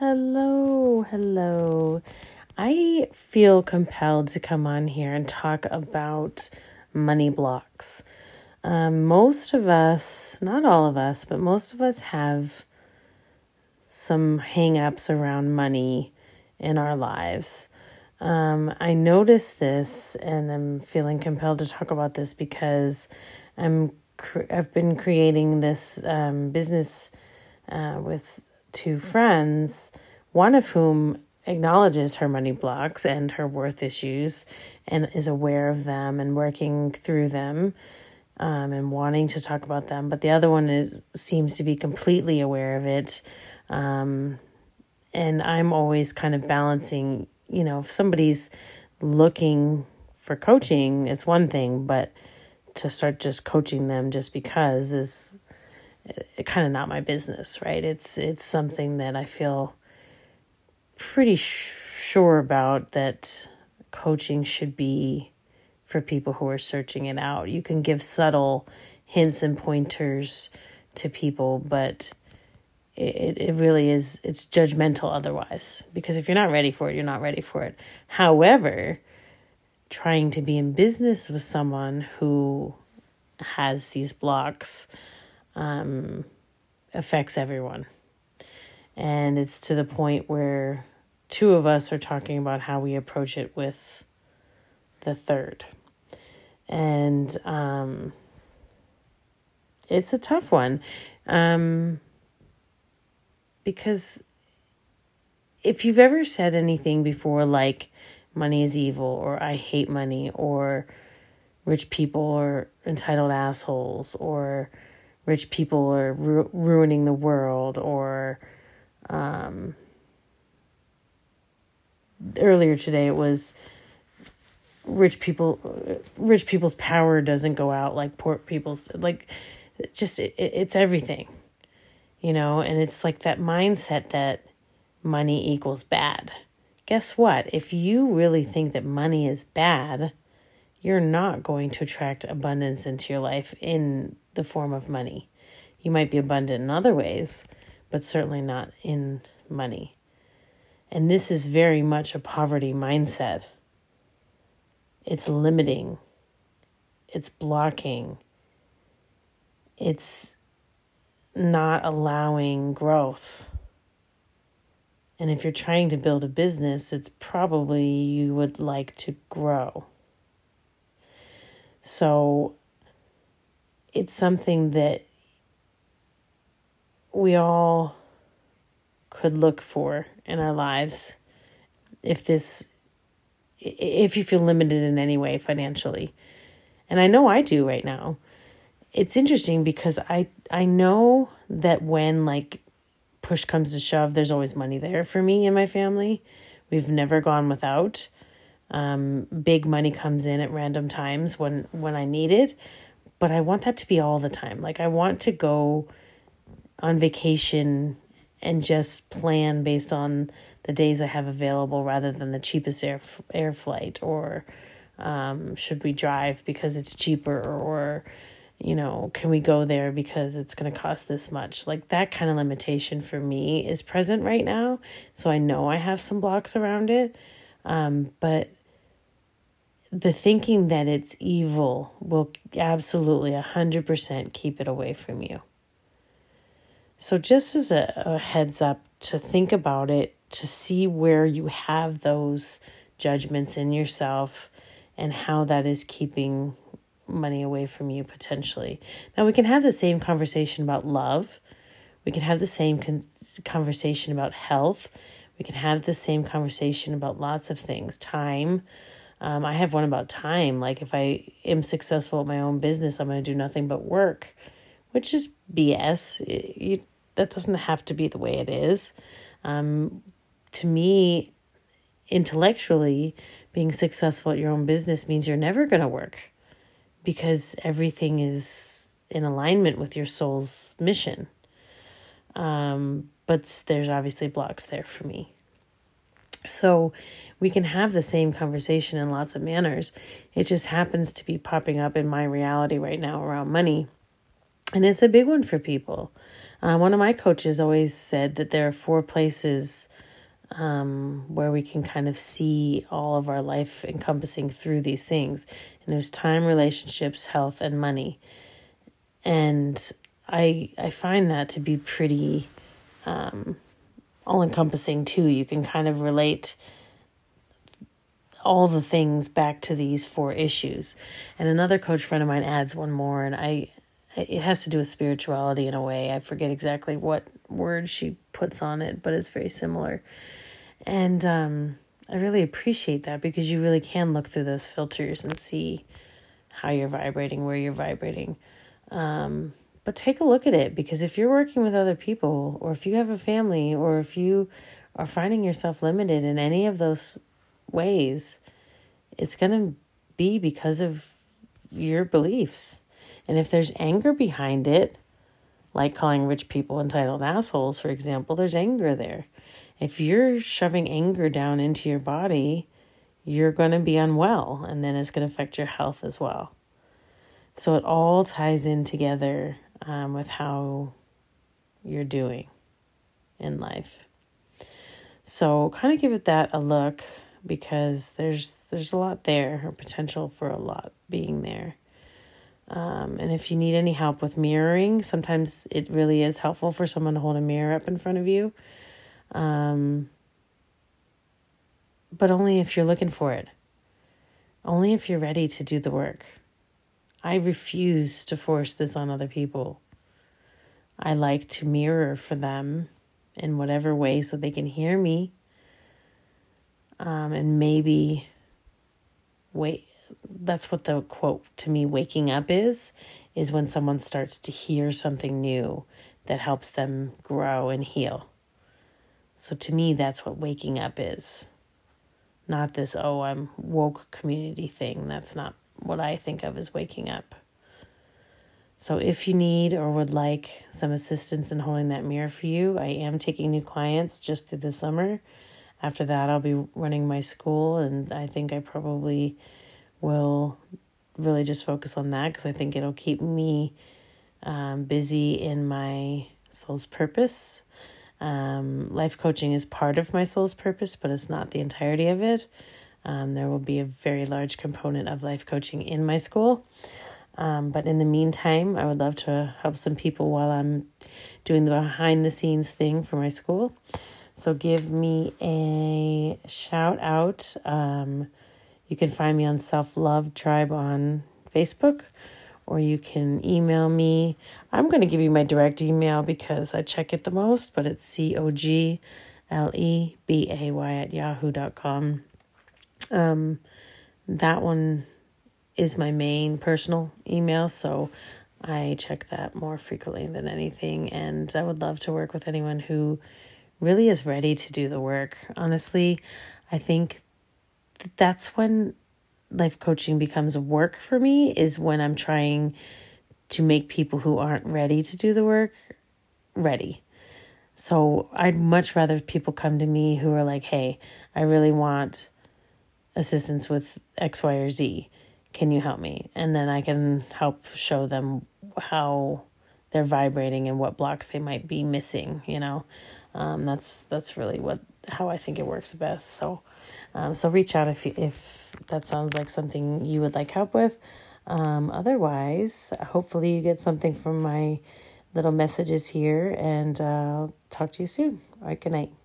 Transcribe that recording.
Hello, hello. I feel compelled to come on here and talk about money blocks. Um, most of us, not all of us, but most of us have some hang ups around money in our lives. Um, I noticed this and I'm feeling compelled to talk about this because I'm I've been creating this um, business uh, with two friends, one of whom acknowledges her money blocks and her worth issues and is aware of them and working through them um, and wanting to talk about them. But the other one is seems to be completely aware of it. Um, and I'm always kind of balancing, you know, if somebody's looking for coaching, it's one thing, but to start just coaching them just because is kind of not my business, right? It's it's something that I feel pretty sh- sure about that coaching should be for people who are searching it out. You can give subtle hints and pointers to people, but it, it really is it's judgmental otherwise because if you're not ready for it you're not ready for it however trying to be in business with someone who has these blocks um, affects everyone. And it's to the point where two of us are talking about how we approach it with the third. And um, it's a tough one um, because if you've ever said anything before, like money is evil, or I hate money, or rich people are entitled assholes, or rich people are ru- ruining the world or um, earlier today it was rich people rich people's power doesn't go out like poor people's like just it, it's everything you know? And it's like that mindset that money equals bad. Guess what? If you really think that money is bad you're not going to attract abundance into your life in the form of money. You might be abundant in other ways, but certainly not in money. And this is very much a poverty mindset. It's limiting, it's blocking, it's not allowing growth. And if you're trying to build a business, it's probably you would like to grow. So it's something that we all could look for in our lives if this if you feel limited in any way financially. And i know i do right now. It's interesting because i i know that when like push comes to shove there's always money there for me and my family. We've never gone without. Um, big money comes in at random times when when i need it but I want that to be all the time. Like, I want to go on vacation and just plan based on the days I have available rather than the cheapest air air flight or um, should we drive because it's cheaper or you know can we go there because it's going to cost this much like that kind of limitation for me is present right now so I know I have some blocks around it um, but the thinking that it's evil will absolutely 100% keep it away from you. So, just as a, a, heads up to think about it, to see where you have those judgments in yourself and how that is keeping money away from you potentially. Now, we can have the same conversation about love. We can have the same con- conversation about health. We can have the same conversation about lots of things time um, I have one about time. Like, if I am successful at my own business, I'm going to do nothing but work, which is BS. It, you, that doesn't have to be the way it is. Um, to me, intellectually, being successful at your own business means you're never going to work because everything is in alignment with your soul's mission. Um, but there's obviously blocks there for me. So we can have the same conversation in lots of manners. It just happens to be popping up in my reality right now around money. And it's a big one for people. Uh, one of my coaches always said that there are four places um, where we can kind of see all of our life encompassing through these things. And there's time, relationships, health, and money. And I I find that to be pretty um, all encompassing too. You can kind of relate all the things back to these four issues. And another coach friend of mine adds one more, and I it has to do with spirituality in a way. I forget exactly what word she puts on it, but it's very similar. And um, I really appreciate that because you really can look through those filters and see how you're vibrating, where you're vibrating. Um, but take a look at it because if you're working with other people, or if you have a family, or if you are finding yourself limited in any of those ways, it's going to be because of your beliefs. And if there's anger behind it, like calling rich people entitled assholes, for example, there's anger there. If you're shoving anger down into your body, you're going to be unwell, and then it's going to affect your health as well. So it all ties in together um, with how you're doing in life. So kind of give it that a look because there's there's a lot there or potential for a lot being there. Um, and if you need any help with mirroring, sometimes it really is helpful for someone to hold a mirror up in front of you. Um, but only if you're looking for it. Only if you're ready to do the work. I refuse to force this on other people. I like to mirror for them in whatever way so they can hear me um, and maybe wait that's what the quote to me waking up is is when someone starts to hear something new that helps them grow and heal. So to me that's what waking up is. Not this oh i'm woke community thing. That's not what i think of as waking up. So if you need or would like some assistance in holding that mirror for you i am taking new clients just through the summer after that, I'll be running my school, and I think I probably will really just focus on that because I think it'll keep me um, busy in my soul's purpose. Um, life coaching is part of my soul's purpose, but it's not the entirety of it. Um, there will be a very large component of life coaching in my school. Um, but in the meantime, I would love to help some people while I'm doing the behind the scenes thing for my school. So give me a shout out. Um, you can find me on Self Love Tribe on Facebook, or you can email me. I'm going to give you my direct email because I check it the most, but it's C O G L E B A Y at yahoo.com. Um, that one is my main personal email, so I check that more frequently than anything. And I would love to work with anyone who really is ready to do the work. Honestly, I think that's when life coaching becomes work for me is when I'm trying to make people who aren't ready to do the work ready. So I'd much rather people come to me who are like, hey, I really want assistance with X, Y, or Z. Can you help me? And then I can help show them how they're vibrating and what blocks they might be missing, you know. Um, that's that's really what how I think it works best. So, um, so reach out if you, if that sounds like something you would like help with. Um, otherwise, hopefully you get something from my little messages here, and uh, talk to you soon. All right, good night.